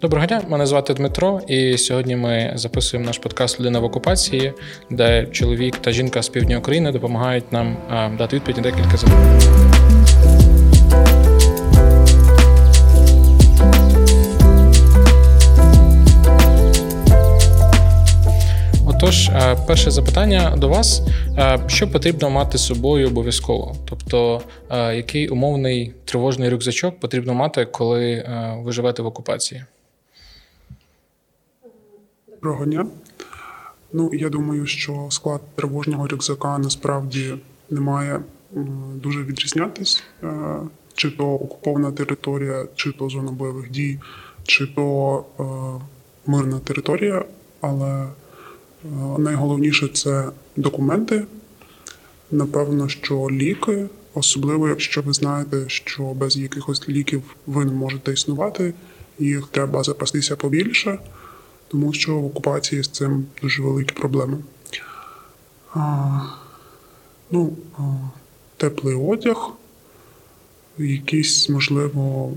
Доброго дня, мене звати Дмитро, і сьогодні ми записуємо наш подкаст Людина в окупації, де чоловік та жінка з півдня України допомагають нам дати відповідь на декілька запитань. Отож, перше запитання до вас: що потрібно мати з собою обов'язково? Тобто, який умовний тривожний рюкзачок потрібно мати, коли ви живете в окупації? Доброго дня. Ну, я думаю, що склад тривожного рюкзака насправді не має дуже відрізнятись. Е, Чи то окупована територія, чи то зона бойових дій, чи то е, мирна територія. Але е, найголовніше це документи. Напевно, що ліки, особливо якщо ви знаєте, що без якихось ліків ви не можете існувати, їх треба запастися побільше тому що в окупації з цим дуже великі проблеми. А, ну, а, теплий одяг, якийсь, можливо,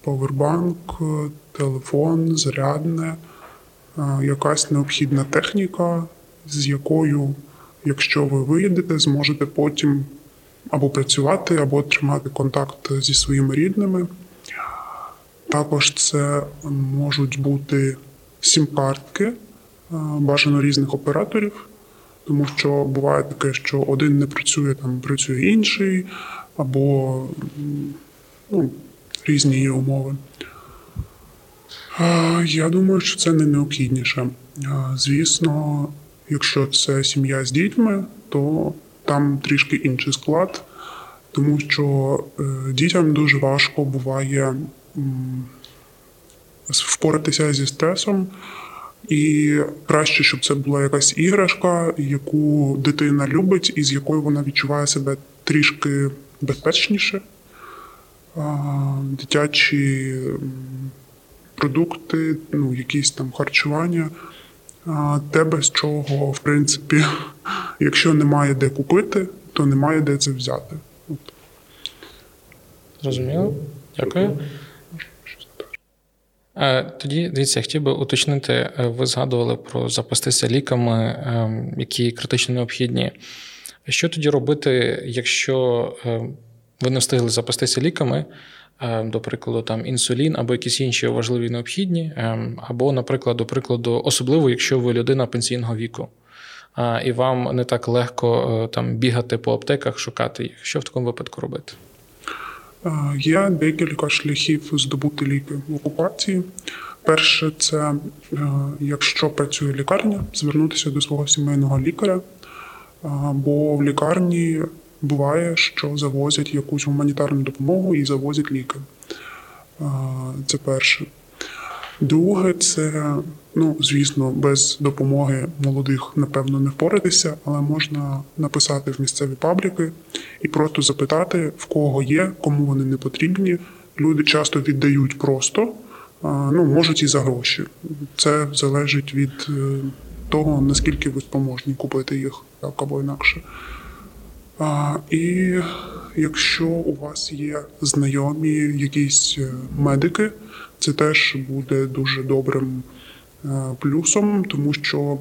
повербанк, телефон, зарядне, а, якась необхідна техніка, з якою, якщо ви виїдете, зможете потім або працювати, або тримати контакт зі своїми рідними. Також це можуть бути сім-картки, е, бажано різних операторів, тому що буває таке, що один не працює, там працює інший, або ну, різні є умови. Я думаю, що це не необхідніше. Звісно, якщо це сім'я з дітьми, то там трішки інший склад, тому що е, дітям дуже важко буває впоратися зі стресом. І краще, щоб це була якась іграшка, яку дитина любить, і з якою вона відчуває себе трішки безпечніше. Дитячі продукти, ну, якісь там харчування. Те, без чого, в принципі, якщо немає де купити, то немає де це взяти. Зрозуміло? Дякую. Е, Тоді дивіться, я хотів би уточнити, е, ви згадували про запастися ліками, е, які критично необхідні. Що тоді робити, якщо е, ви не встигли запастися ліками, е, до прикладу, там інсулін або якісь інші важливі необхідні, або, наприклад, до прикладу, особливо, якщо ви людина пенсійного віку, і вам не так легко е, там бігати по аптеках, шукати їх. Що в такому випадку робити? Е, Є декілька шляхів здобути ліки в окупації. Перше, це е, якщо працює лікарня, звернутися до свого сімейного лікаря, Е, бо в лікарні буває, що завозять якусь гуманітарну допомогу і завозять ліки. Це перше. Друге, це, ну, звісно, без допомоги молодих, напевно, не впоратися, але можна написати в місцеві пабліки і просто запитати, в кого є, кому вони не потрібні. Люди часто віддають просто, ну, можуть і за гроші. Це залежить від е, того, наскільки ви спроможні купити їх так або інакше. І якщо у вас є знайомі якісь е, медики, це теж буде дуже добрим е, плюсом, тому що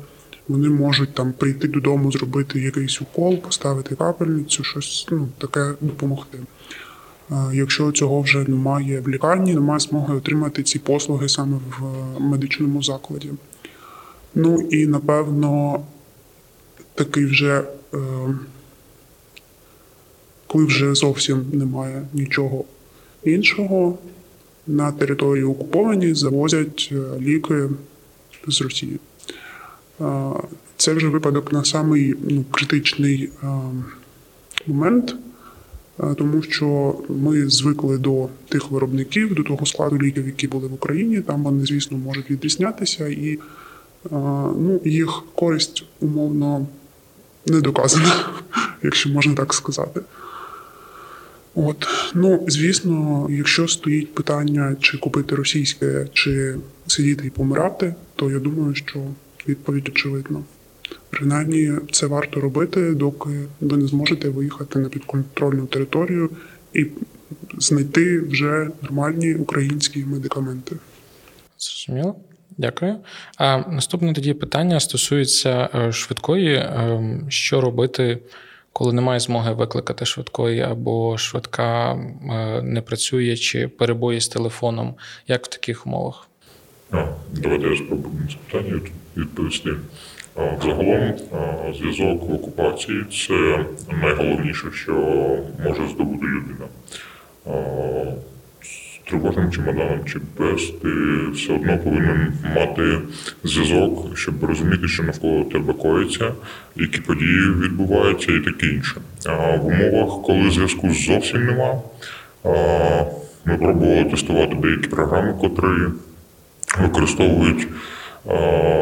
вони можуть там прийти додому, зробити якийсь укол, поставити капельницю, щось ну, таке допомогти. Е, Якщо цього вже немає в лікарні, немає змоги отримати ці послуги саме в е, медичному закладі. Ну і напевно такий вже. коли вже зовсім немає нічого іншого, на території окуповані завозять е, ліки з Росії. Е, Це вже випадок на самий ну, критичний е, момент, тому що ми звикли до тих виробників, до того складу ліків, які були в Україні. Там вони, звісно, можуть відрізнятися, і ну, їх користь умовно не доказана, якщо можна так сказати. От, ну, звісно, якщо стоїть питання, чи купити російське, чи сидіти і помирати, то я думаю, що відповідь очевидна. Принаймні, це варто робити, доки ви не зможете виїхати на підконтрольну територію і знайти вже нормальні українські медикаменти. Зрозуміло. Дякую. А наступне тоді питання стосується е, швидкої. Е, Що робити, коли немає змоги викликати швидкої, або швидка е, не працює, чи перебої з телефоном? Як в таких умовах? А, Давайте я спробую це питання відповісти. Загалом зв'язок окупації це найголовніше, що може здобути людина. Тривожним чемоданом чи без, ти все одно повинен мати зв'язок, щоб розуміти, що навколо тебе коїться, які події відбуваються і таке інше. А в умовах, коли зв'язку зовсім нема, ми пробували тестувати деякі програми, котрі використовують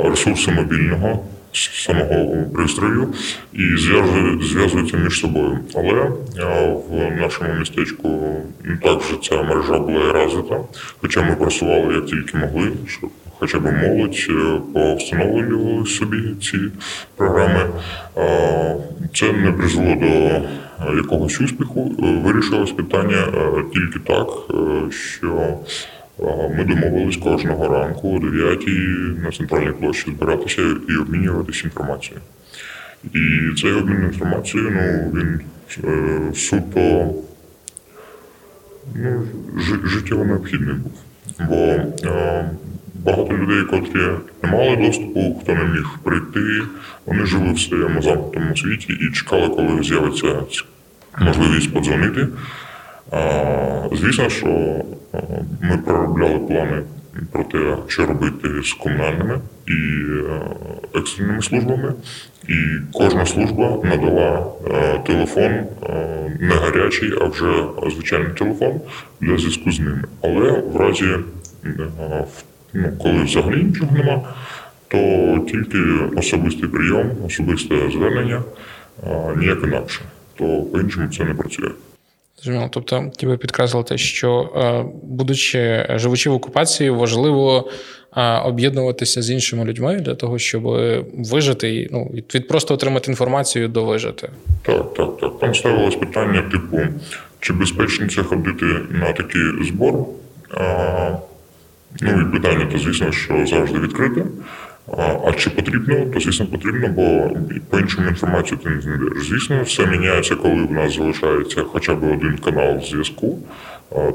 ресурси мобільного самого пристрою і зв'язують- зв'язуються між собою. Але е, в нашому містечку не так вже ця мережа була і развита, хоча ми просували як тільки могли, щоб хоча б молодь е, повстановлювали собі ці програми. Е, Це не призвело до якогось успіху. Вирішилось питання тільки так, що Ми домовились кожного ранку о 9 на центральній площі збиратися і обмінюватися інформацією. І цей обмін інформацією, ну він е, суто ну, жи- життєво необхідний був. Бо е, багато людей, котрі не мали доступу, хто не міг прийти, вони жили в своєму замкнутому світі і чекали, коли з'явиться можливість подзвонити. Звісно, що ми проробляли плани про те, що робити з комунальними і екстреними службами. І кожна служба надала телефон не гарячий, а вже звичайний телефон для зв'язку з ними. Але в разі, ну, коли взагалі нічого нема, то тільки особистий прийом, особисте звернення, ніяк інакше. То по-іншому це не працює. Зрозуміло. Тобто, ті ви підкреслили те, що, е, будучи живучи в окупації, важливо е, об'єднуватися з іншими людьми для того, щоб вижити і ну, від просто отримати інформацію до вижити. Так, так, так. Там ставилось питання, типу, чи безпечно це ходити на такий збор. А, ну і питання, то звісно, що завжди відкрите. А, чи потрібно, то звісно потрібно, бо по-іншому інформацію ти не знайдеш. Звісно, все міняється, коли в нас залишається хоча б один канал зв'язку.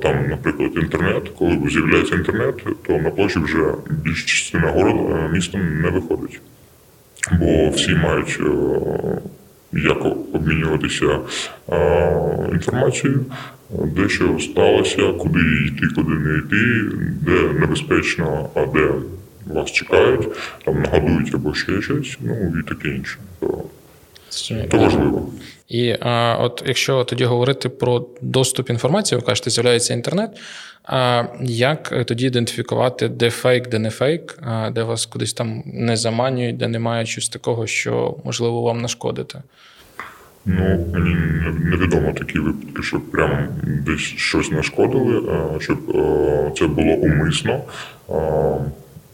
Там, наприклад, інтернет. Коли з'являється інтернет, то на площі вже більш частина города міста не виходить. Бо всі мають е, як обмінюватися е, інформацією, де що сталося, куди йти, куди не йти, де небезпечно, а де вас чекають, там нагадують або ще щось, ну і таке інше. То, то важливо. І а, от якщо тоді говорити про доступ інформації, ви кажете, з'являється інтернет. А як тоді ідентифікувати, де фейк, де не фейк, а, де вас кудись там не заманюють, де немає щось такого, що можливо вам нашкодити? Ну, мені невідомо такі випадки, щоб прямо десь щось нашкодили, щоб це було умисно.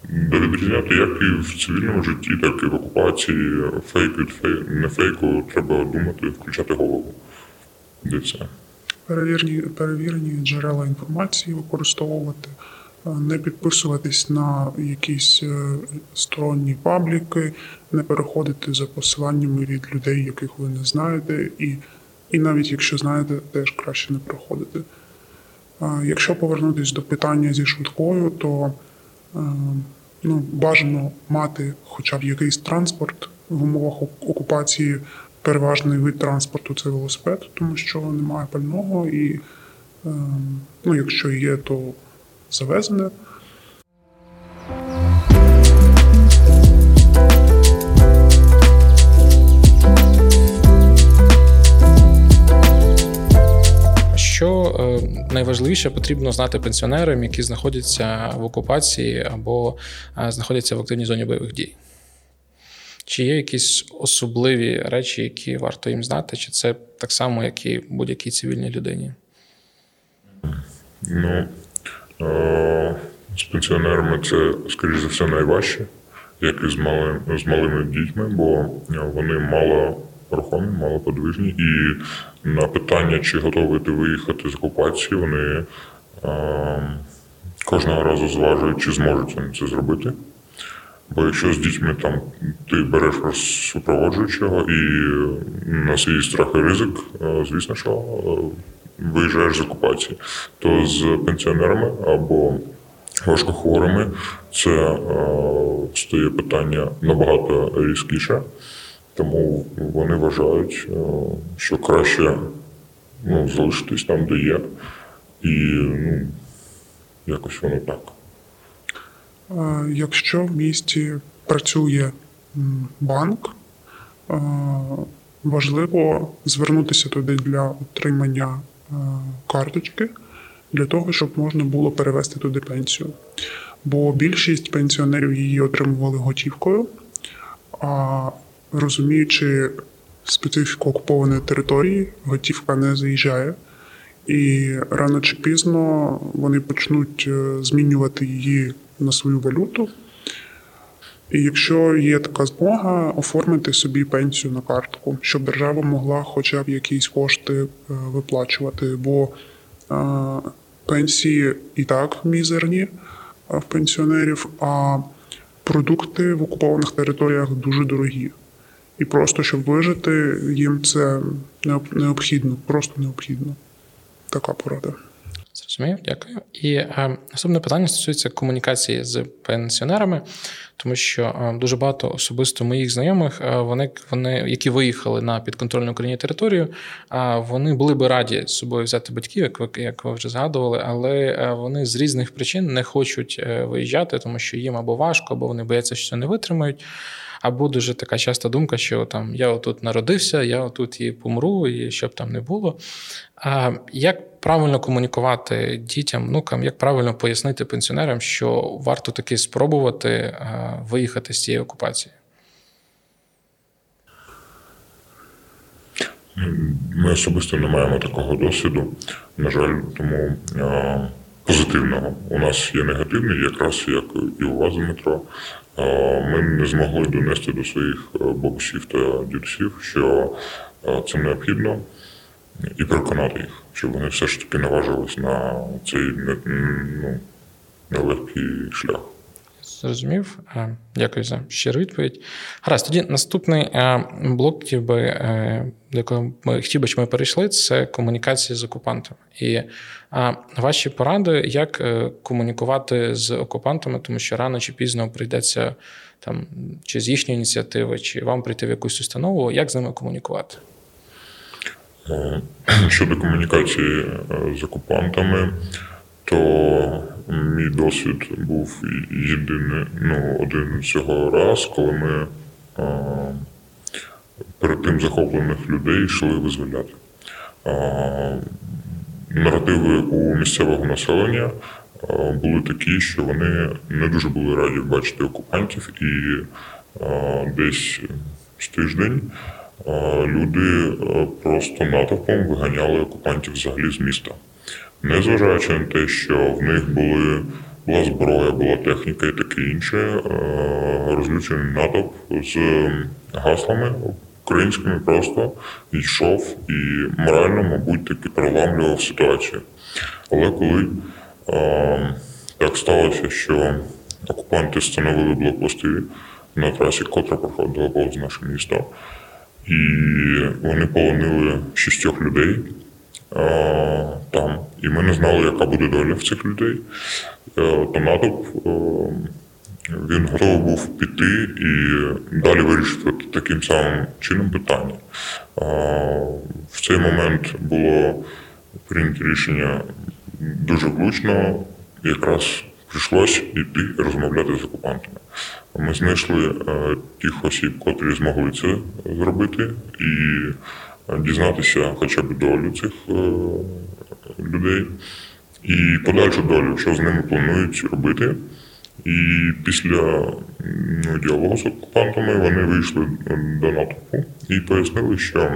Де відрізняти як і в цивільному житті, так і в окупації. Фейк від фей... не фейку треба думати, включати голову. Де це? перевірені, джерела інформації використовувати, е, не підписуватись на якісь е, сторонні пабліки, не переходити за посиланнями від людей, яких ви не знаєте, і, і навіть якщо знаєте, теж краще не проходити. Якщо повернутися до питання зі швидкою, то е, ну, бажано мати хоча б якийсь транспорт в умовах окупації. Переважний вид транспорту це велосипед, тому що немає пального, і е, ну, якщо є, то завезене. Е, найважливіше потрібно знати пенсіонерам, які знаходяться в окупації або е, знаходяться в активній зоні бойових дій? Чи є якісь особливі речі, які варто їм знати, чи це так само, як і будь-якій цивільній людині? Ну, е, з пенсіонерами це, скоріш за все, найважче, як і з, малим, з малими дітьми, бо е, вони мало рухомі, мало подвижні. І на питання, чи готові ти виїхати з окупації, вони е, кожного разу зважують, чи зможуть вони це зробити. Бо якщо з дітьми там ти береш супроводжуючого і на свій страх і ризик, е, звісно, що е, виїжджаєш з окупації, то з пенсіонерами або важкохворими це е, стає питання набагато різкіше, тому вони вважають, е, що краще ну, залишитись там, де є, і ну, якось воно так. Якщо в місті працює банк, е, важливо звернутися туди для отримання е, карточки, для того, щоб можна було перевести туди пенсію. Бо більшість пенсіонерів її отримували готівкою, а розуміючи специфіку окупованої території, готівка не заїжджає. І рано чи пізно вони почнуть е, змінювати її на свою валюту. І якщо є така змога, оформити собі пенсію на картку, щоб держава могла хоча б якісь кошти е, виплачувати, бо е, пенсії і так мізерні в пенсіонерів, а продукти в окупованих територіях дуже дорогі. І просто щоб вижити, їм це необ- необхідно, просто необхідно. Така порада. Зрозумів, дякую. І е, наступне питання стосується комунікації з пенсіонерами, тому що е, дуже багато особисто моїх знайомих, е, вони, вони, які виїхали на підконтрольну Україні територію, е, вони були би раді з собою взяти батьків, як ви, як ви вже згадували, але е, вони з різних причин не хочуть е, виїжджати, тому що їм або важко, або вони бояться, що не витримають. Або дуже така часта думка, що там я отут народився, я отут і помру, і щоб там не було. А як правильно комунікувати дітям, внукам, як правильно пояснити пенсіонерам, що варто таки спробувати виїхати з цієї окупації? Ми особисто не маємо такого досвіду, на жаль, тому позитивного. У нас є негативний, якраз як і у вас, Дмитро. Ми не змогли донести до своїх е, бабусів та дідусів, що це необхідно, і переконати їх, щоб вони все ж таки наважились на цей ну, нелегкий шлях. Зрозумів. Е, Дякую за щиру відповідь. Гаразд, тоді наступний е, блок, хотів би, е, до якого ми хотів би, щоб ми перейшли, це комунікація з окупантами. І ваші поради, як комунікувати з окупантами, тому що рано чи пізно прийдеться там чи з їхньої ініціативи, чи вам прийти в якусь установу, як з ними комунікувати? Щодо комунікації з окупантами, то мій досвід був єдиний, ну, один цього раз, коли ми е, перед тим захоплених людей йшли визволяти. Е, Наративи у місцевого населення е, були такі, що вони не дуже були раді бачити окупантів, і е, десь з тиждень люди просто натовпом виганяли окупантів взагалі з міста. Незважаючи на те, що в них були, була зброя, була техніка і таке інше, е, розлючений натовп з гаслами українськими просто йшов і морально, мабуть, таки переламлював ситуацію. Але коли е, так сталося, що окупанти встановили блокпости на трасі, котра проходила повз наше місто, і вони полонили шістьох людей там. І ми не знали, яка буде доля в цих людей. Е, то натовп е, він готовий був піти і далі вирішити таким самим чином питання. Е, В цей момент було прийнято рішення дуже влучно, якраз прийшлось йти розмовляти з окупантами. Ми знайшли е, тих осіб, котрі змогли це зробити, і е, дізнатися хоча б долю цих е, людей і подальшу долю, що з ними планують робити. І після ну, діалогу з окупантами вони вийшли до натовпу і пояснили, що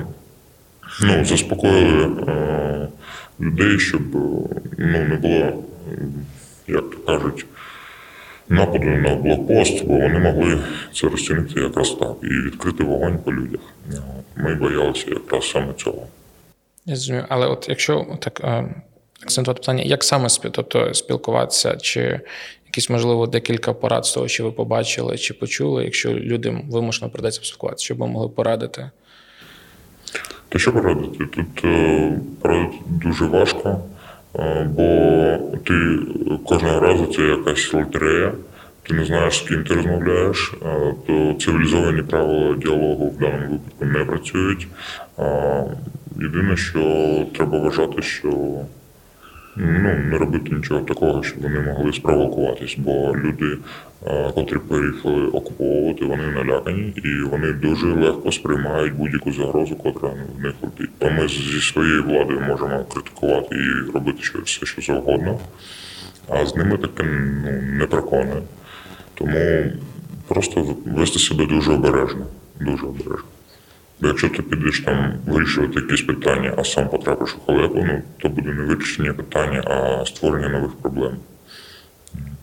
ну, заспокоїли е, людей, щоб е, ну, не було, е, як то кажуть, нападу на блокпост, бо вони могли це розцінити якраз так і відкрити вогонь по людях. Ми боялися якраз саме цього. Я зрозумів. Але от якщо так, е, акцентувати питання, як саме тобто, спілкуватися, чи якісь, можливо, декілька порад з того, що ви побачили чи почули, якщо людям вимушено придеться спілкуватися, що ви могли порадити? Та що порадити? Тут е, порадити дуже важко, бо ти кожного разу це якась лотерея, ти не знаєш, з ким ти розмовляєш, е, то цивілізовані правила діалогу в даному випадку не працюють. Е, Єдине, що треба вважати, що ну, не робити нічого такого, щоб вони могли спровокуватись, бо люди, е, котрі приїхали окуповувати, вони налякані і вони дуже легко сприймають будь-яку загрозу, котра в них летить. То ми зі своєю владою можемо критикувати і робити все, що завгодно, а з ними таке ну, не проконе. Тому просто вести себе дуже обережно, дуже обережно. Бо якщо ти підеш там вирішувати якісь питання, а сам потрапиш у халепу, ну то буде не вирішення питання, а створення нових проблем.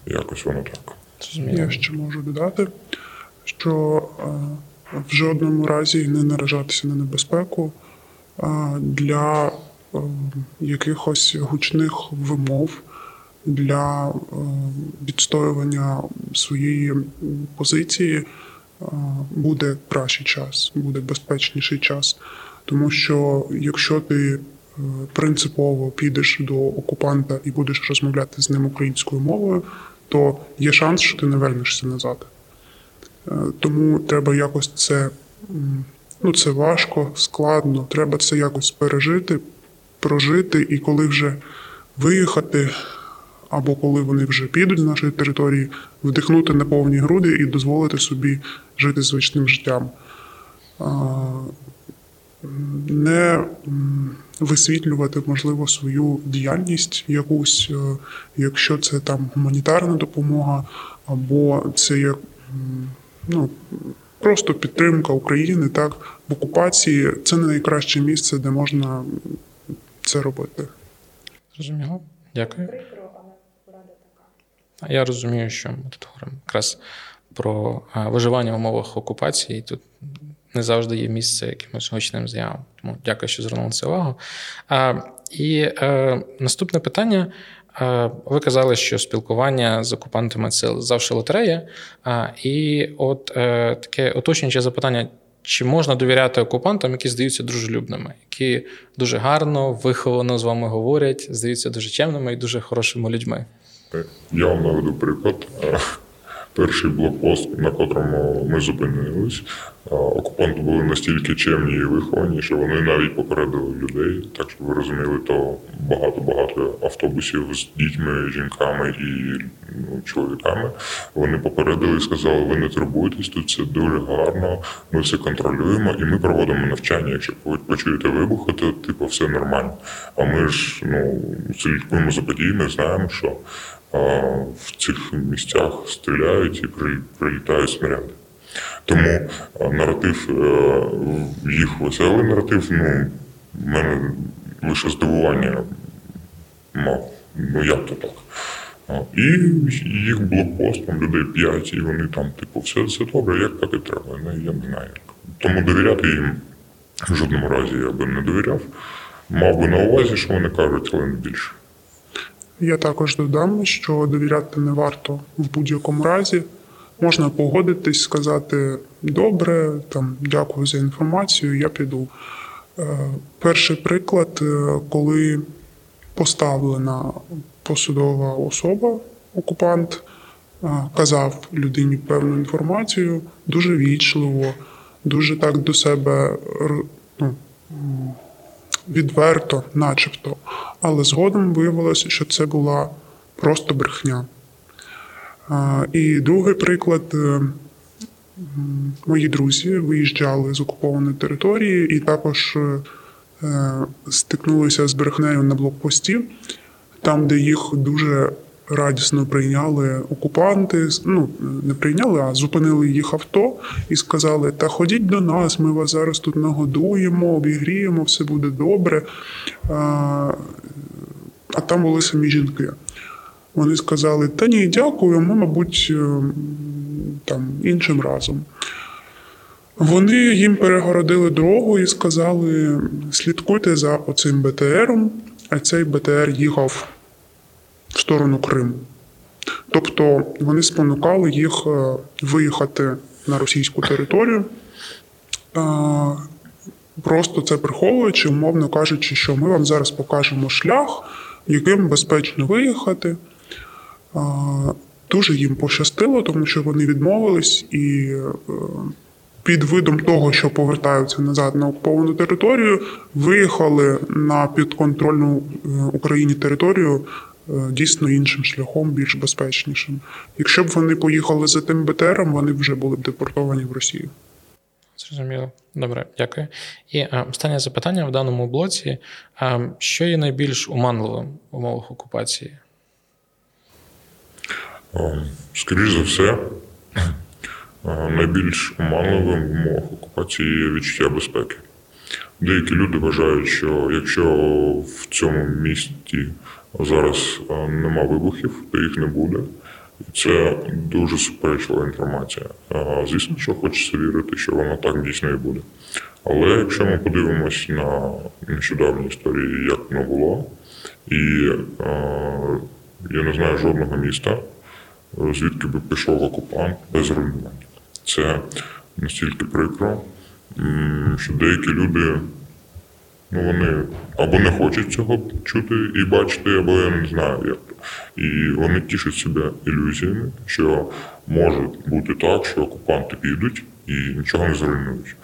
Якось воно так. Я ще можу додати, що е, в жодному разі не наражатися на небезпеку е, для е, якихось гучних вимов, для відстоювання своєї позиції буде кращий час, буде безпечніший час. Тому що якщо ти е, принципово підеш до окупанта і будеш розмовляти з ним українською мовою, то є шанс, що ти не вернешся назад. Е, Тому треба якось це, ну це важко, складно. Треба це якось пережити, прожити, і коли вже виїхати, або коли вони вже підуть з нашої території, вдихнути на повні груди і дозволити собі жити звичним життям. Не висвітлювати, можливо, свою діяльність якусь, е, якщо це там гуманітарна допомога, або це як ну, просто підтримка України, так, в окупації це не найкраще місце, де можна це робити. Зрозуміло. Дякую. Прикро, така. Я розумію, що ми тут говоримо якраз про виживання в умовах окупації. Тут не завжди є місце якимось гучним з'явам. Тому дякую, що звернули це увагу. А, і е, наступне питання. Е, Ви казали, що спілкування з окупантами це завжди лотерея. І от е, таке уточнююче запитання: чи можна довіряти окупантам, які здаються дружелюбними, які дуже гарно, виховано з вами говорять, здаються дуже чемними і дуже хорошими людьми? Я вам наведу приклад. Е, Перший блокпост, на котрому ми зупинились, е, окупанти були настільки чемні і виховані, що вони навіть попередили людей. Так щоб ви розуміли, то багато-багато автобусів з дітьми, жінками і ну, чоловіками. Вони попередили і сказали, ви не турбуйтесь, тут все дуже гарно, ми все контролюємо і ми проводимо навчання. Якщо ви почуєте вибухи, то типу все нормально. А ми ж ну слідкуємо за подіями, знаємо, що в цих місцях стріляють і при- прилітають снаряди. Тому наратив, е, їх веселий наратив, ну, в мене лише здивування мав. Ну як то так? І їх блокпост, там людей п'ять, і вони там, типу, все, все добре, як так і треба. Ну, я не знаю. Тому довіряти їм в жодному разі я би не довіряв. Мав би на увазі, що вони кажуть, але не більше. Я також додам, що довіряти не варто в будь-якому разі. Можна погодитись, сказати добре, там дякую за інформацію, я піду. Е, Перший приклад, е, коли поставлена посудова особа, окупант, е, казав людині певну інформацію дуже вічливо, дуже так до себе ну, відверто, начебто. Але згодом виявилося, що це була просто брехня. І другий приклад. е, Мої друзі виїжджали з окупованої території і також е, е, стикнулися з брехнею на блокпості, там, де їх дуже радісно прийняли окупанти. Ну, не прийняли, а зупинили їх авто і сказали: Та ходіть до нас, ми вас зараз тут нагодуємо, обігріємо, все буде добре. А, там були самі жінки. Вони сказали: Та ні, дякую, ми, мабуть, е, там іншим разом. Вони їм перегородили дорогу і сказали: слідкуйте за оцим БТРом, а цей БТР їхав в сторону Криму. Тобто вони спонукали їх е, виїхати на російську територію, е, просто це приховуючи, умовно кажучи, що ми вам зараз покажемо шлях, яким безпечно виїхати. Е, Дуже їм пощастило, тому що вони відмовились і під видом того, що повертаються назад на окуповану територію, виїхали на підконтрольну Україні територію дійсно іншим шляхом, більш безпечнішим. Якщо б вони поїхали за тим БТРом, вони б вже були б депортовані в Росію. Зрозуміло. Добре, дякую. І а, останнє запитання в даному блоці: а, що є найбільш оманливим в умовах окупації? Е, Скоріш за все, е, найбільш оманливим в умовах окупації є відчуття безпеки. Деякі люди вважають, що якщо в цьому місті зараз е, нема вибухів, то їх не буде. Це дуже суперечлива інформація. Е, Звісно, що хочеться вірити, що воно так дійсно і буде. Але якщо ми подивимось на нещодавні історії, як воно було, і е, я не знаю жодного міста, звідки би пішов окупант без руйнувань. Це настільки прикро, що деякі люди ну, вони або не хочуть цього чути і бачити, або я не знаю як. то. І вони тішать себе ілюзіями, що може бути так, що окупанти підуть і нічого не зруйнують.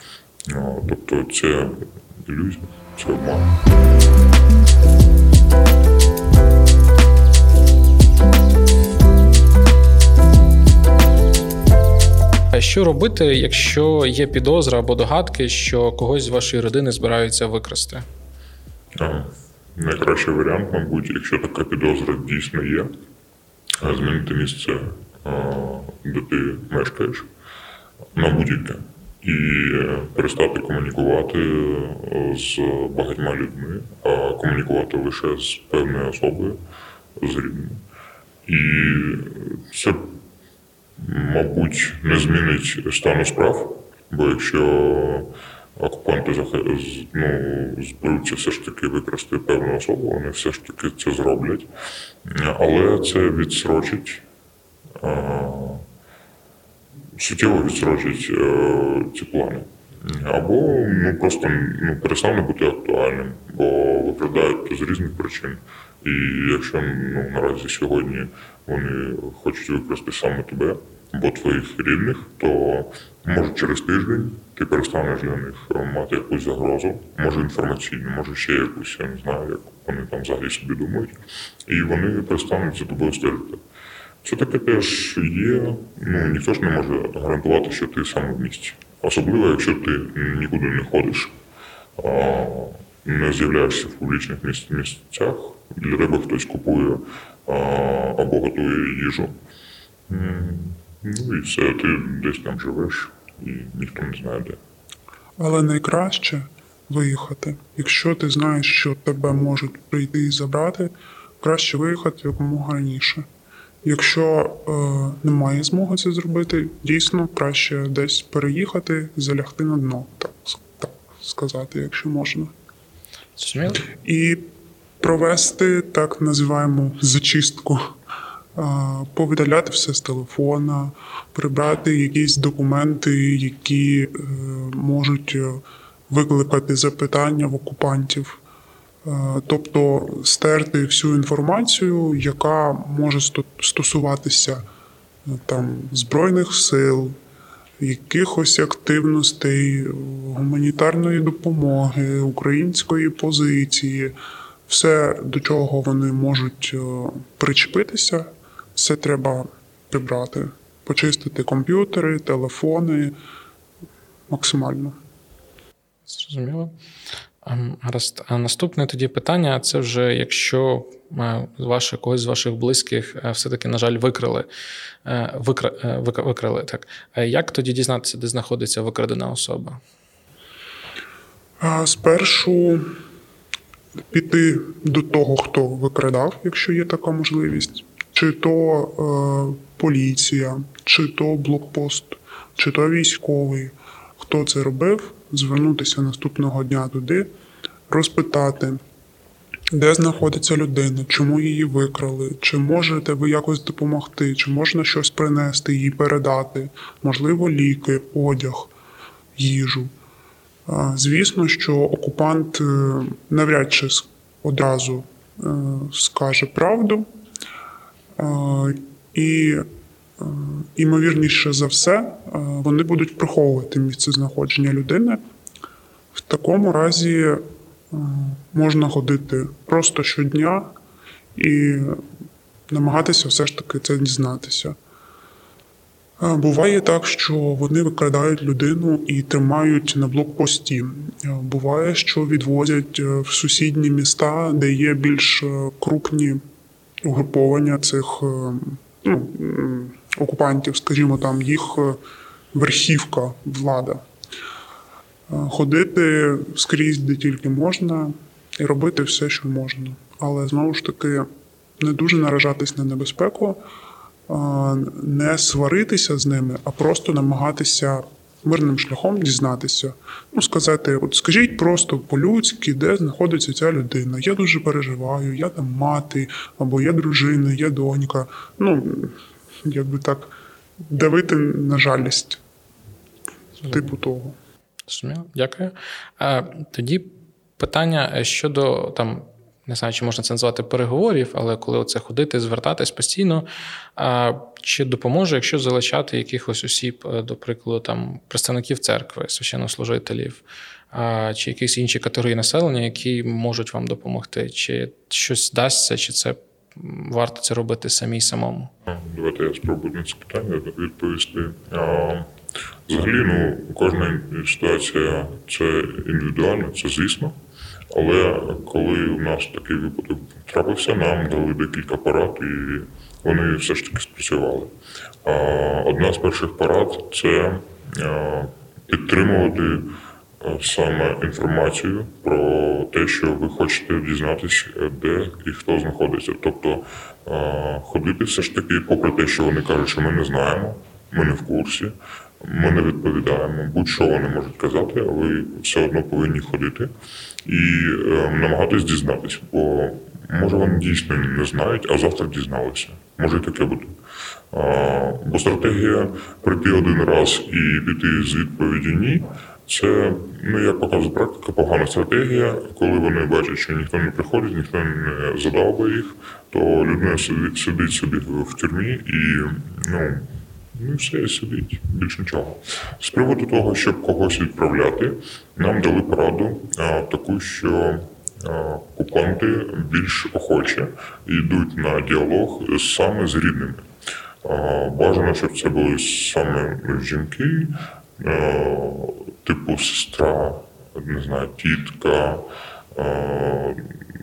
Тобто це ілюзія, це обман. Що робити, якщо є підозра або догадки, що когось з вашої родини збираються викрасти? Найкращий варіант, мабуть, якщо така підозра дійсно є, змінити місце, де ти мешкаєш, на будь-яке. І е, перестати комунікувати е, з багатьма людьми, а комунікувати лише з певною особою, з рідними. І це, мабуть, не змінить стану справ, бо якщо окупанти зах- ну, зберуться все ж таки викрасти певну особу, вони все ж таки це зроблять. Але це відсрочить, а, суттєво відсрочить е, ці плани. Або ну, просто ну, перестане бути актуальним, бо викрадають з різних причин. І якщо ну, наразі сьогодні вони хочуть викрасти саме тебе або твоїх рідних, то може через тиждень ти перестанеш для них е, мати якусь загрозу, може інформаційну, може ще якусь, я не знаю, як вони там взагалі собі думають, і вони перестануть за тобою стежити. Це таке теж є. Ну ніхто ж не може гарантувати, що ти саме в місті. Особливо, якщо ти нікуди не ходиш, не з'являєшся в публічних місцях, для тебе хтось купує а, або готує їжу. Ну і все, ти десь там живеш, і ніхто не знає де. Але найкраще виїхати. Якщо ти знаєш, що тебе можуть прийти і забрати, краще виїхати якомога раніше. Якщо е, немає змоги це зробити, дійсно краще десь переїхати, залягти на дно, так, так сказати, якщо можна. Зрозуміло? І провести так називаємо зачистку, повидаляти все з телефона, прибрати якісь документи, які е, можуть е, викликати запитання в окупантів. Е, Тобто стерти всю інформацію, яка може стосуватися там збройних сил, якихось активностей, гуманітарної допомоги, української позиції, все, до чого вони можуть е, причепитися, все треба прибрати, почистити комп'ютери, телефони максимально. Зрозуміло. Ем, Гаразд. А наступне тоді питання: це вже якщо е, ваше когось з ваших близьких е, все-таки, на жаль, викрили. Викра, вик- викрали так. Як тоді дізнатися, де знаходиться викрадена особа? Спершу піти до того, хто викрадав, якщо є така можливість, чи то е, поліція, чи то блокпост, чи то військовий, хто це робив, звернутися наступного дня туди, розпитати, де знаходиться людина, чому її викрали, чи можете ви якось допомогти, чи можна щось принести, їй передати, можливо, ліки, одяг, їжу. Звісно, що окупант е, навряд чи одразу е, скаже правду. Е, І, е, імовірніше за все, е, вони будуть приховувати місце знаходження людини. В такому разі е, можна ходити просто щодня і намагатися все ж таки це дізнатися. Буває так, що вони викрадають людину і тримають на блокпості. Буває, що відвозять е, в сусідні міста, де є більш е, крупні угруповання цих е, ну, окупантів, скажімо, там їх верхівка влада. Ходити скрізь, де тільки можна, і робити все, що можна. Але знову ж таки не дуже наражатись на небезпеку, не сваритися з ними, а просто намагатися мирним шляхом дізнатися. Ну, сказати, от скажіть просто по-людськи, де знаходиться ця людина. Я дуже переживаю, я там мати, або я дружина, я донька. Ну, якби так, давити на жалість, типу того. Дякую. Тоді питання е, щодо там. Не знаю, чи можна це назвати переговорів, але коли оце ходити, звертатись постійно. А, чи допоможе, якщо залишати якихось осіб, е, до прикладу, там представників церкви, священнослужителів, а, чи якісь інші категорії населення, які можуть вам допомогти? Чи щось дасться, чи це варто це робити самій самому? Давайте я спробую на це питання відповісти. Взагалі, ну, кожна ситуація це індивідуально, це звісно. Але коли у нас такий випадок трапився, нам дали декілька порад, і вони все ж таки спрацювали. Одна з перших порад це підтримувати саме інформацію про те, що ви хочете дізнатися, де і хто знаходиться. Тобто ходити все ж таки, попри те, що вони кажуть, що ми не знаємо, ми не в курсі, ми не відповідаємо. Будь-що вони можуть казати, а ви все одно повинні ходити і е, намагатись дізнатися. Бо може вони дійсно не знають, а завтра дізналися. Може і таке бути. А, бо стратегія прийти один раз і піти з відповіді ні. Це, ну як показує практика, погана стратегія. Коли вони бачать, що ніхто не приходить, ніхто не задовбує їх, то людина сидить собі в тюрмі і ну, Ну, і все сидить, більш нічого. З приводу того, щоб когось відправляти, нам дали пораду а, таку, що а, окупанти більш охоче йдуть на діалог саме з рідними. А, бажано, щоб це були саме жінки, а, типу сестра, не знаю, тітка, а,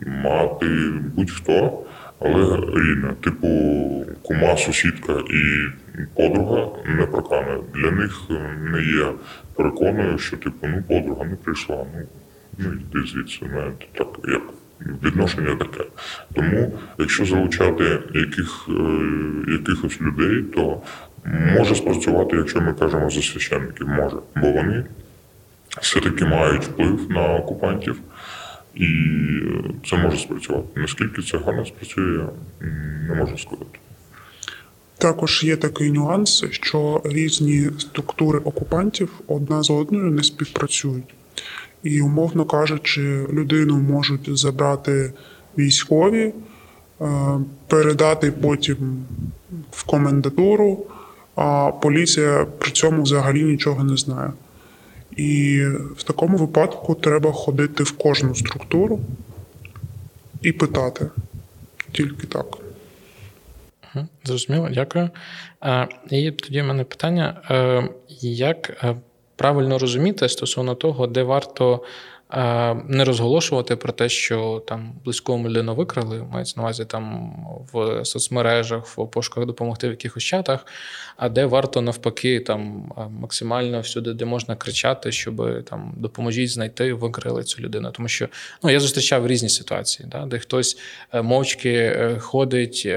мати, будь-хто але рідна, типу кума, сусідка і подруга не прокане. Для них не є переконою, що типу, ну подруга не прийшла, ну, ну йди звідси, знаєте, так як відношення таке. Тому, якщо залучати яких, е, якихось людей, то може спрацювати, якщо ми кажемо за священників, може, бо вони все-таки мають вплив на окупантів. І це може спрацювати. Наскільки це гарно спрацює, я не можу сказати. Також є такий нюанс, що різні структури окупантів одна з одною не співпрацюють. І, умовно кажучи, людину можуть забрати військові, е, передати потім в комендатуру, а поліція при цьому взагалі нічого не знає. І в такому випадку треба ходити в кожну структуру і питати. Тільки так. Зрозуміло, дякую. І тоді в мене питання: Е, як е, правильно розуміти стосовно того, де варто е, не розголошувати про те, що там близькому людину викрали, мається на увазі там в соцмережах, в пошуках допомогти в якихось чатах, а де варто навпаки там максимально всюди, де можна кричати, щоб там допоможіть знайти, викрили цю людину. Тому що ну я зустрічав різні ситуації, да, де хтось мовчки ходить.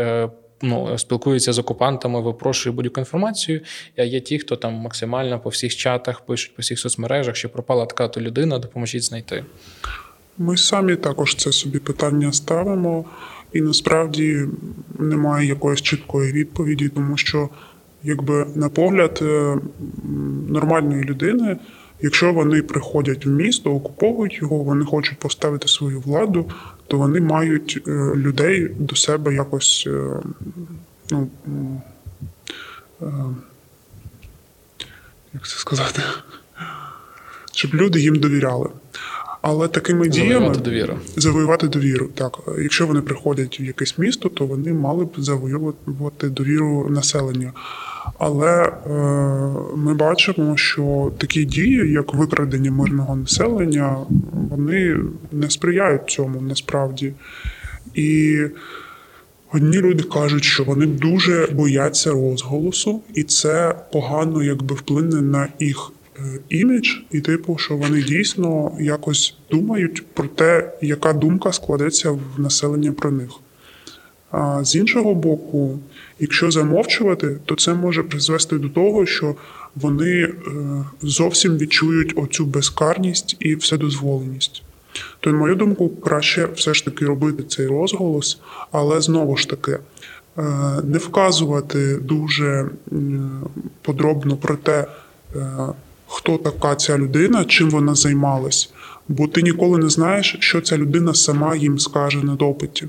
Ну, спілкується з окупантами, випрошує будь-яку інформацію. А є ті, хто там максимально по всіх чатах пишуть, по всіх соцмережах, що пропала така то людина, допоможіть знайти. Ми самі також це собі питання ставимо, і насправді немає якоїсь чіткої відповіді, тому що, якби на погляд е, нормальної людини, якщо вони приходять в місто, окуповують його, вони хочуть поставити свою владу, то вони мають е, людей до себе якось е, ну, е, як це сказати, щоб люди їм довіряли. Але такими діями Завоювати довіру. завоювати довіру. Так, якщо вони приходять в якесь місто, то вони мали б завоювати довіру населення. Але е, ми бачимо, що такі дії, як викрадення мирного населення, вони не сприяють цьому насправді. І Одні люди кажуть, що вони дуже бояться розголосу, і це погано якби вплине на їх е, імідж, і типу, що вони дійсно якось думають про те, яка думка складеться в населення про них. А з іншого боку, якщо замовчувати, то це може призвести до того, що вони е, зовсім відчують оцю безкарність і вседозволеність. То, на мою думку, краще все ж таки робити цей розголос, але знову ж таки е, не вказувати дуже подробно про те, е, хто така ця людина, чим вона займалась, бо ти ніколи не знаєш, що ця людина сама їм скаже на допиті.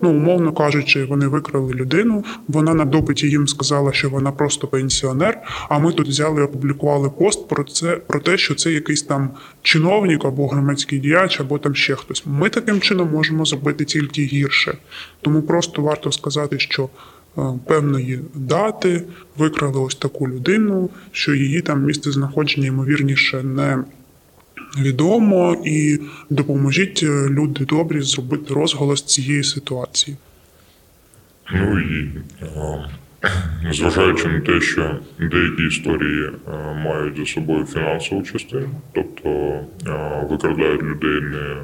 Ну, умовно кажучи, вони викрали людину. Вона на допиті їм сказала, що вона просто пенсіонер. А ми тут взяли і опублікували пост про це про те, що це якийсь там чиновник або громадський діяч, або там ще хтось. Ми таким чином можемо зробити тільки гірше. Тому просто варто сказати, що е, певної дати викрали ось таку людину, що її там місце знаходження ймовірніше не відомо, і допоможіть е, люди добрі зробити розголос цієї ситуації. Ну і е, зважаючи на те, що деякі історії е, мають за собою фінансову частину, тобто е, викрадають людей не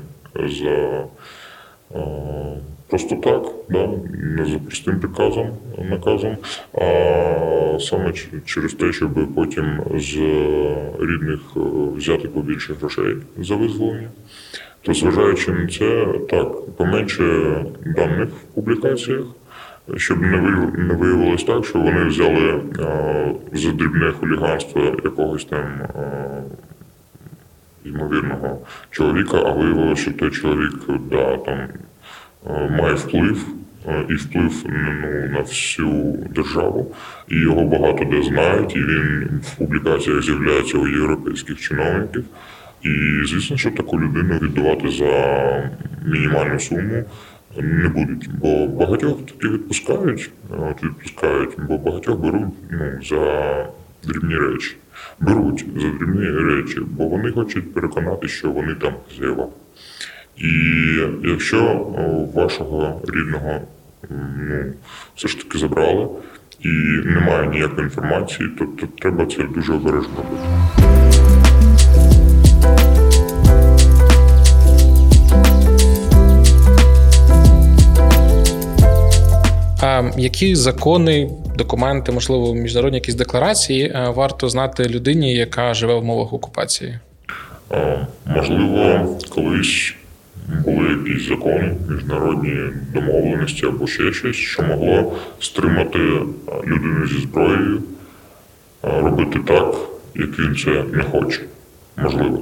за просто так, да, не за простим приказом, наказом, а саме через те, щоб потім з рідних е, взяти побільше грошей за визволення. То зважаючи на це, так, поменше даних в публікаціях, щоб не виявилось так, що вони взяли е, за дрібне хуліганство якогось там е, ймовірного чоловіка, а виявилося, що той чоловік да, там, е, має вплив. е, І вплив ну, на всю державу, і його багато де знають, і він в публікаціях з'являється у європейських чиновників. І звісно, що таку людину віддавати за мінімальну суму не будуть, бо багатьох таки відпускають, от відпускають, бо багатьох беруть ну, за дрібні речі. Беруть за дрібні речі, бо вони хочуть переконати, що вони там хазяєва. І якщо вашого рідного ну, все ж таки забрали і немає ніякої інформації, то, то треба це дуже обережно робити. Які закони, документи, можливо, міжнародні якісь декларації е, варто знати людині, яка живе в умовах окупації? Е, Можливо, колись були якісь закони, міжнародні домовленості або ще щось, що могло стримати е, людину зі зброєю робити так, як він це не хоче. Можливо.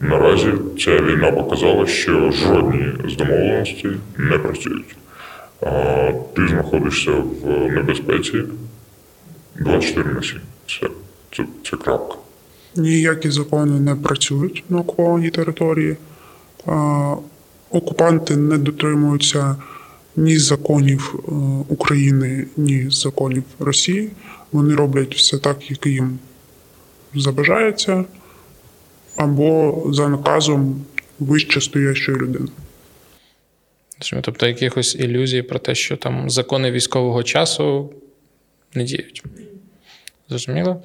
Наразі ця війна показала, що жодні з домовленостей не працюють. Е, Ти знаходишся в небезпеці 24 на 7. Все. Це, це крапка. Ніякі закони не працюють на окупованій території. А, Окупанти не дотримуються ні законів е, України, ні законів Росії. Вони роблять все так, як їм забажається, або за наказом вище стоящої людини. Тобто якихось ілюзій про те, що там закони військового часу не діють. Зрозуміло.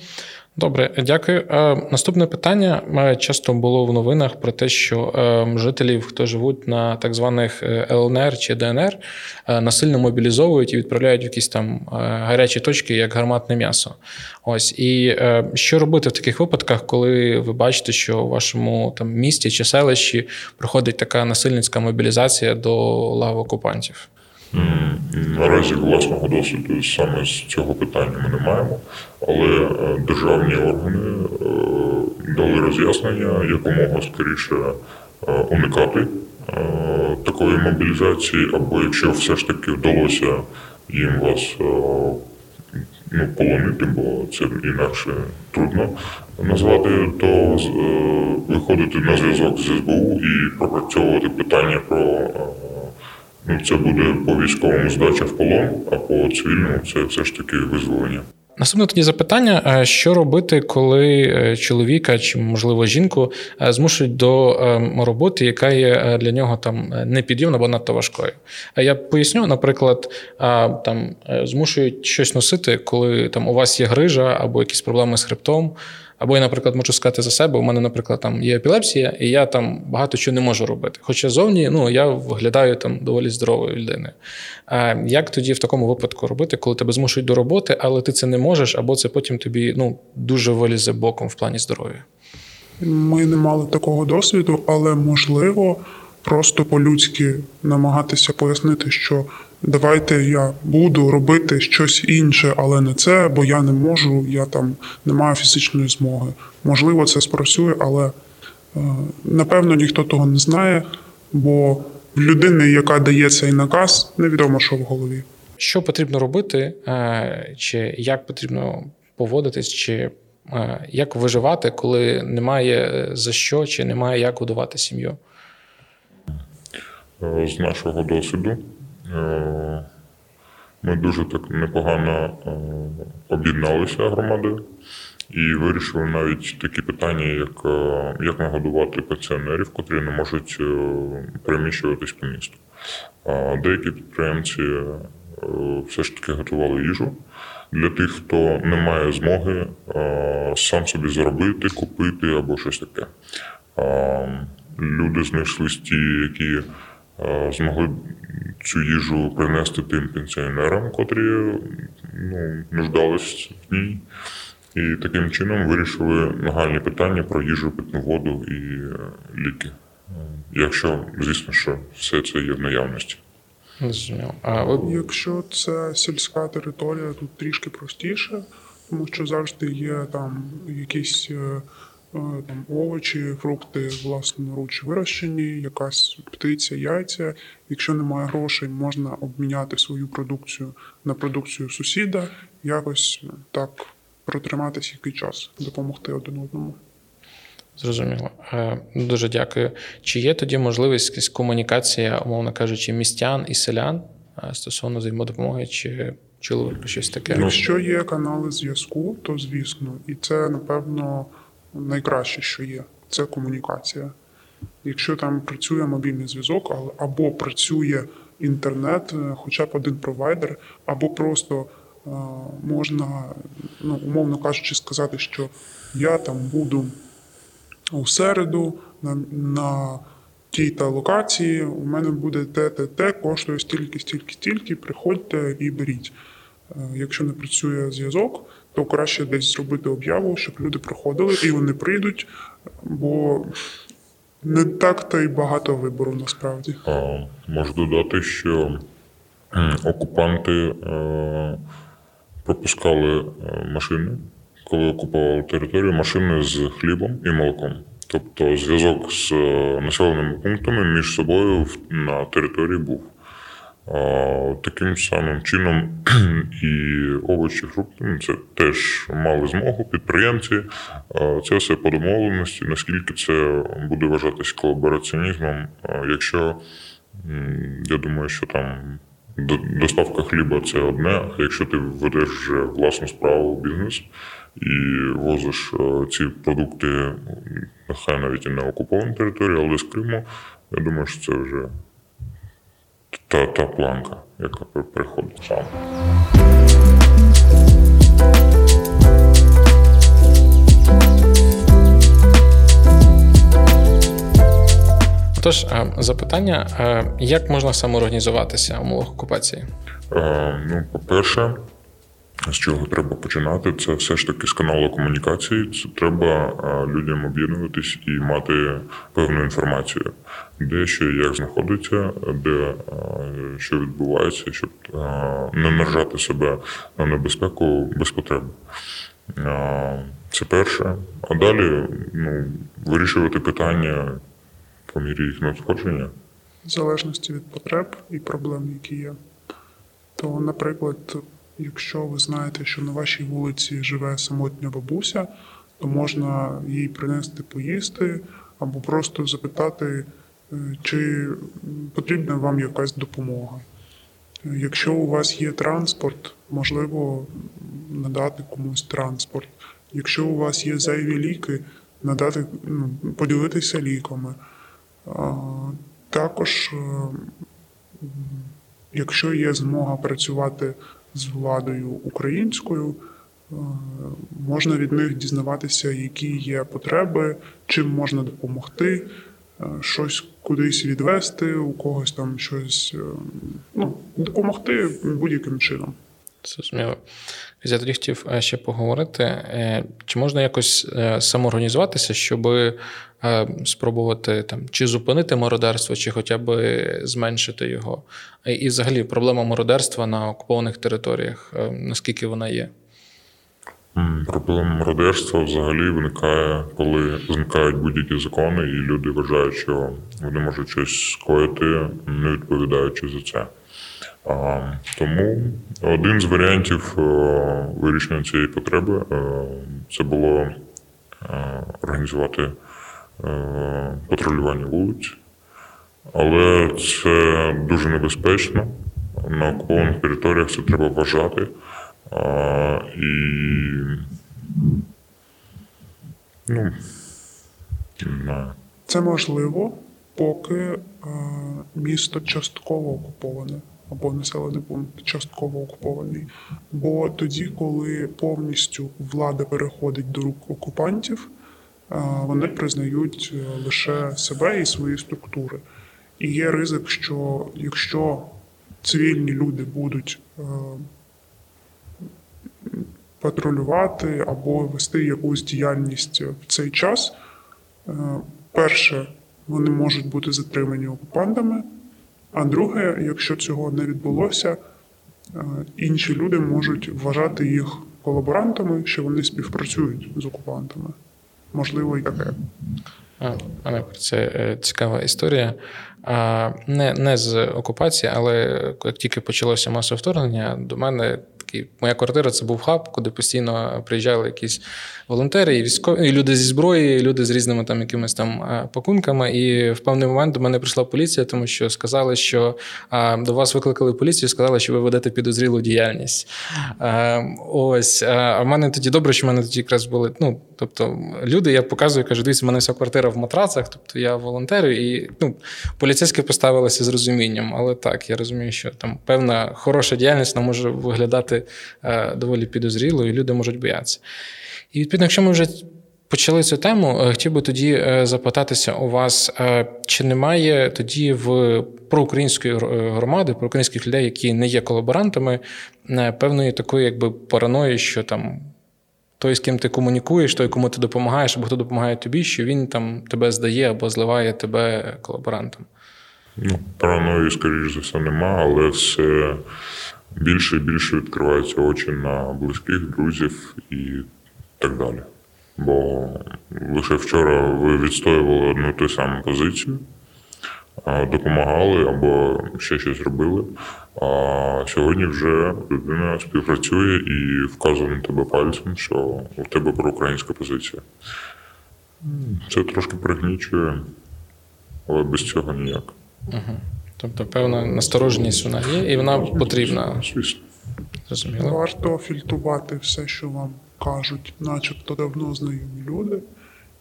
Добре, дякую. Наступне питання часто було в новинах про те, що ем, жителів, хто живуть на так званих е, ЛНР чи ДНР, е, насильно мобілізовують і відправляють в якісь там е, гарячі точки, як гарматне м'ясо. Ось і що робити в таких випадках, коли ви бачите, що у вашому там місті чи селищі проходить така насильницька мобілізація до лав окупантів? Наразі власного досвіду саме з цього питання ми не маємо, але е, державні органи е, дали роз'яснення якомога скоріше е, уникати такої мобілізації, або якщо все ж таки вдалося їм вас ну, полонити, бо це інакше трудно назвати, то виходити на зв'язок з СБУ і пропрацьовувати питання про. Ну, це буде по військовому здача в полон, а по цивільному це все ж таки визволення. Наступне тоді запитання: що робити, коли е, чоловіка чи, можливо, жінку е, змушують до ем, роботи, яка є е, для нього там непідйомна або надто важкою? Я поясню, наприклад, там змушують щось носити, коли там у вас є грижа або якісь проблеми з хребтом. Або я, наприклад, можу сказати за себе, у мене, наприклад, там є епілепсія, і я там багато чого не можу робити. Хоча зовні ну, я виглядаю там доволі здоровою людиною. А як тоді в такому випадку робити, коли тебе змушують до роботи, але ти це не можеш, або це потім тобі ну, дуже вилізе боком в плані здоров'я? Ми не мали такого досвіду, але можливо просто по-людськи намагатися пояснити, що давайте я буду робити щось інше, але не це, бо я не можу, я там не маю фізичної змоги. Можливо, це спрацює, але е, напевно ніхто того не знає, бо в людини, яка дає цей наказ, невідомо, що в голові. Що потрібно робити, е, чи як потрібно поводитись, чи е, як виживати, коли немає за що, чи немає як годувати сім'ю? З нашого досвіду ми дуже так непогано е, об'єдналися громадою і вирішили навіть такі питання, як е, як нагодувати пенсіонерів, котрі не можуть переміщуватись по місту. Деякі підприємці все ж таки готували їжу для тих, хто не має змоги сам собі заробити, купити або щось таке. Люди знайшли ті, які змогли цю їжу принести тим пенсіонерам, котрі ну, нуждались в ній. І таким чином вирішили нагальні питання про їжу, питну воду і е, ліки. Якщо, звісно, що все це є в наявності. А ви... Якщо це сільська територія, тут трішки простіше, тому що завжди є там якісь е, Е, там овочі, фрукти власноруч вирощені, якась птиця, яйця. Якщо немає грошей, можна обміняти свою продукцію на продукцію сусіда, якось так протриматися який час, допомогти один одному. Зрозуміло. Е, дуже дякую. Чи є тоді можливість комунікація, умовно кажучи, містян і селян е, стосовно взаємодопомоги, чи чули щось таке? Якщо є канали зв'язку, то звісно, і це напевно найкраще, що є, це комунікація. Якщо там працює мобільний зв'язок, або працює інтернет, е, хоча б один провайдер, або просто е, можна, ну, умовно кажучи, сказати, що я там буду у середу на на тій та локації, у мене буде те, те, те, коштує стільки, стільки, стільки, приходьте і беріть. Е, якщо не працює зв'язок, то краще десь зробити об'яву, щоб люди приходили і вони прийдуть, бо не так то й багато вибору насправді. А, Можу додати, що окупанти е, пропускали е, машини, коли окупували територію, машини з хлібом і молоком. Тобто зв'язок з населеними пунктами між собою на території був. Таким самим чином і овочі, фрукти ну, це теж мали змогу підприємці. Це все по домовленості, наскільки це буде вважатись колабораціонізмом. Якщо я думаю, що там доставка хліба це одне, а якщо ти ведеш вже власну справу бізнес і возиш ці продукти, нехай навіть і на окупованій території, але з Криму, я думаю, що це вже та, та планка, яка приходила. Тож, е, запитання: е, як можна самоорганізуватися у умовах окупації? Е, ну, по-перше, з чого треба починати, це все ж таки з каналу комунікації. Це треба людям об'єднуватись і мати певну інформацію, де що і як знаходиться, де що відбувається, щоб не наражати себе на небезпеку без потреби. Це перше. А далі ну, вирішувати питання по мірі їх надходження. В залежності від потреб і проблем, які є. То, наприклад, якщо ви знаєте, що на вашій вулиці живе самотня бабуся, то можна їй принести поїсти або просто запитати, е, чи потрібна вам якась допомога. Якщо у вас є транспорт, можливо надати комусь транспорт. Якщо у вас є зайві ліки, надати, ну, поділитися ліками. Також, е, якщо є змога працювати з владою українською, е, можна від них дізнаватися, які є потреби, чим можна допомогти, е, щось кудись відвести, у когось там щось е, ну, допомогти будь-яким чином. Зрозуміло. Я тоді хотів ще поговорити, чи можна якось самоорганізуватися, щоб спробувати там чи зупинити мародерство, чи хоча б зменшити його. І- взагалі проблема мародерства на окупованих територіях, е, наскільки вона є? Проблема мародерства взагалі виникає, коли зникають будь-які закони, і люди вважають, що вони можуть щось скоїти, не відповідаючи за це. Тому один з варіантів е, вирішення цієї потреби е, це було організувати патрулювання вулиць. Але це дуже небезпечно. На окупованих територіях це треба вважати. А, і ну, не. Це можливо, поки е, місто частково окуповане або населений пункт частково окупований. Бо тоді, коли повністю влада переходить до рук окупантів, е, вони признають е, лише себе і свої структури. І є ризик, що якщо цивільні люди будуть е, патрулювати або вести якусь діяльність в цей час, Е, Перше, вони можуть бути затримані окупантами. А друге, якщо цього не відбулося, інші люди можуть вважати їх колаборантами, що вони співпрацюють з окупантами. Можливо, і таке. А, Пане, Ігор, це е, цікава історія. А, не, не з окупації, але як тільки почалося масове вторгнення, до мене такий, моя квартира це був хаб, куди постійно приїжджали якісь волонтери, і військові, і люди зі зброї, і люди з різними там якимись там е, пакунками. І в певний момент до мене прийшла поліція, тому що сказали, що а, до вас викликали поліцію, сказали, що ви ведете підозрілу діяльність. А, ось, а, в мене тоді добре, що в мене тоді якраз були. Ну, тобто, люди, я показую, кажу, дивіться, в мене вся квартира в матрацах, тобто я волонтерю, і ну, поліцейські поставилися з розумінням. Але так, я розумію, що там певна хороша діяльність вона може виглядати е, доволі підозріло, і люди можуть боятися. І відповідно, якщо ми вже почали цю тему, е, хотів би тоді е, запитатися у вас, чи немає тоді в проукраїнської громади, проукраїнських людей, які не є колаборантами, певної такої якби параної, що там. Той, з ким ти комунікуєш, той, кому ти допомагаєш, або хто допомагає тобі, що він там тебе здає або зливає тебе колаборантом. Ну, параної, скоріш за все, нема, але все більше і більше відкриваються очі на близьких, друзів і так далі. Бо лише вчора ви відстоювали одну ту саму позицію, допомагали або ще щось робили. А сьогодні вже людина співпрацює і вказує на тебе пальцем, що у тебе проукраїнська позиція. Це трошки пригнічує, але без цього ніяк. Тобто, певна настороженість вона є, і вона потрібна. Зрозуміло. Варто фільтрувати все, що вам кажуть, начебто давно знайомі люди,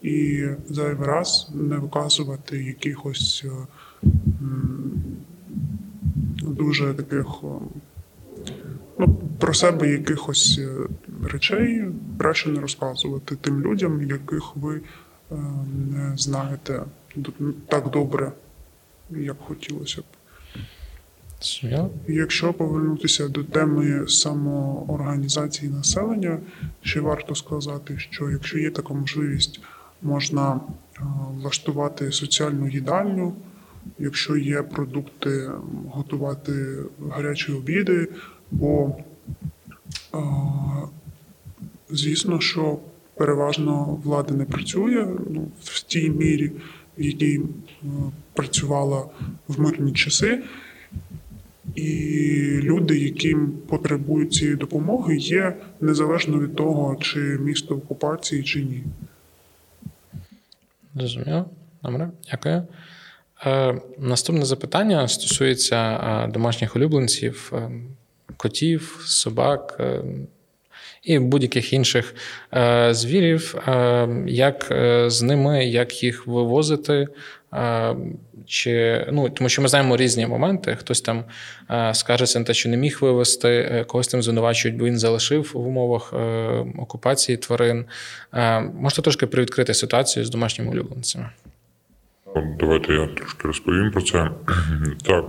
і зайвий раз не виказувати якихось е, дуже таких е, ну, про себе якихось е, речей краще не розказувати тим людям, яких ви не знаєте так добре, як хотілося б. Зрозуміло? Якщо повернутися до теми самоорганізації населення, ще варто сказати, що якщо є така можливість, можна е, влаштувати соціальну їдальню, якщо є продукти, готувати гарячі обіди, бо е, звісно, що переважно влада не працює ну, в тій мірі, в якій е, працювала в мирні часи. І люди, яким потребують цієї допомоги, є незалежно від того, чи місто в окупації, чи ні. Зрозуміло. Добре, дякую. Е, наступне запитання стосується е, домашніх улюбленців, е, котів, собак е, і будь-яких інших е, звірів. Е, як е, з ними, як їх вивозити? Чи, ну, тому що ми знаємо різні моменти. Хтось там е, скаржиться на те, що не міг вивезти, когось там звинувачують, бо він залишив в умовах е, окупації тварин. Е, можете трошки привідкрити ситуацію з домашніми улюбленцями? Давайте я трошки розповім про це. Так,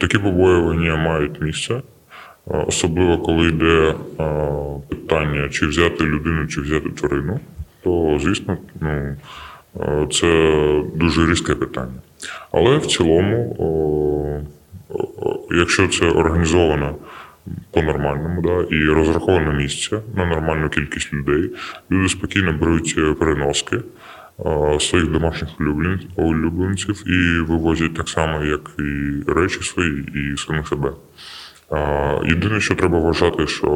такі побоювання мають місце, особливо коли йде е, питання, чи взяти людину, чи взяти тварину, то звісно, ну, е, це дуже різке питання. Але в цілому, якщо це організовано по-нормальному, да, і розраховане місце на нормальну кількість людей, люди спокійно беруть е, переноски е, своїх домашніх улюбленців і вивозять так само, як і речі свої, і самих себе. Єдине, що треба вважати, що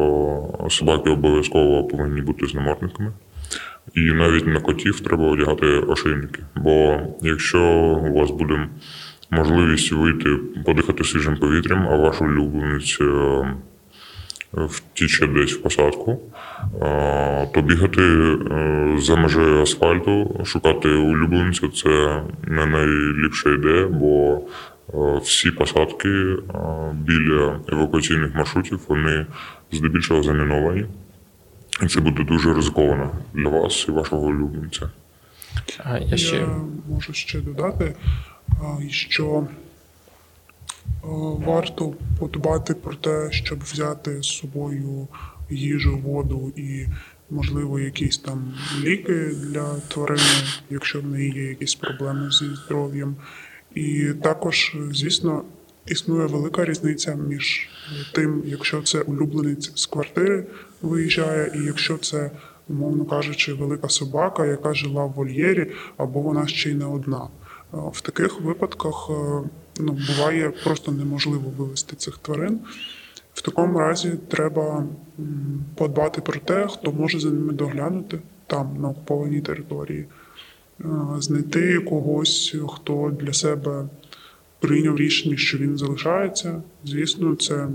собаки обов'язково повинні бути з намордниками. І навіть на котів треба одягати ошейники. Бо якщо у вас буде можливість вийти подихати свіжим повітрям, а ваш улюбленець е, втіче десь в посадку, е, то бігати е, за межею асфальту, шукати улюбленця це не найліпша ідея, бо всі посадки е, біля евакуаційних маршрутів вони здебільшого заміновані. І це буде дуже ризиковано для вас і вашого улюбленця. А, я ще... Я можу ще додати, що варто подбати про те, щоб взяти з собою їжу, воду і, можливо, якісь там ліки для тварини, якщо в неї є якісь проблеми зі здоров'ям. І також, звісно, існує велика різниця між тим, якщо це улюбленець з квартири виїжджає, і якщо це, умовно кажучи, велика собака, яка жила в вольєрі, або вона ще й не одна. Е, В таких випадках е, ну, буває просто неможливо вивезти цих тварин. В такому разі треба подбати про те, хто може за ними доглянути там, на окупованій території, знайти когось, хто для себе прийняв рішення, що він залишається. Звісно, це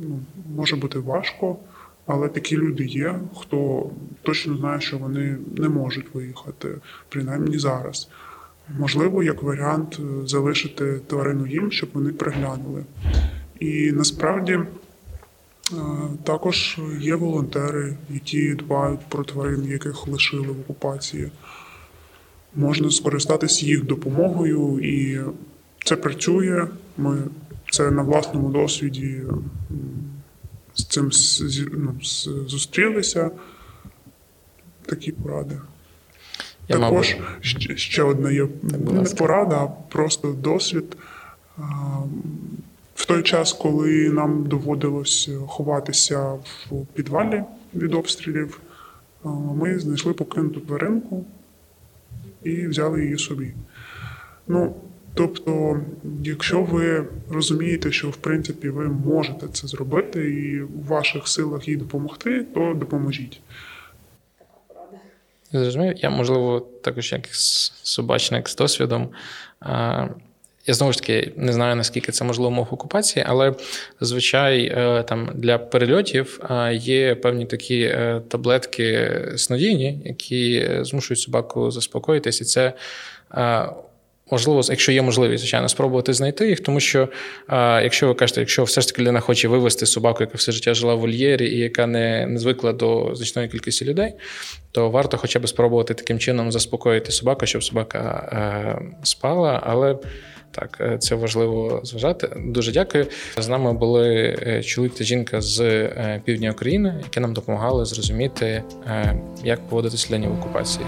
ну, може бути важко, але такі люди є, хто точно знає, що вони не можуть виїхати, принаймні зараз. Можливо, як варіант е, залишити тварину їм, щоб вони приглянули. І насправді е, також є волонтери, які дбають про тварин, яких лишили в окупації. Можна скористатися їх допомогою, і це працює. Ми це на власному досвіді з цим ну, зустрілися. Такі поради. Я, Також мабуть, ще, одна є не порада, а просто досвід. В той час, коли нам доводилось ховатися в підвалі від обстрілів, ми знайшли покинуту тваринку і взяли її собі. Ну, тобто, якщо ви розумієте, що в принципі ви можете це зробити і в ваших силах їй допомогти, то допоможіть. Порада. Зрозумів. Я, можливо, також як собачник з досвідом. Я знову ж таки не знаю, наскільки це можливо умов окупації, але зазвичай е, там для перельотів е, є певні такі е, таблетки снодійні, які змушують собаку заспокоїтись. І це Можливо, якщо є можливість, звичайно, спробувати знайти їх, тому що а, якщо ви кажете, якщо все ж таки людина хоче вивести собаку, яка все життя жила в вольєрі і яка не, не звикла до значної кількості людей, то варто хоча б спробувати таким чином заспокоїти собаку, щоб собака е, спала. Але так, е, це важливо зважати. Дуже дякую. З нами були е, чоловік та жінка з е, півдня України, які нам допомагали зрозуміти, як поводитися в окупації.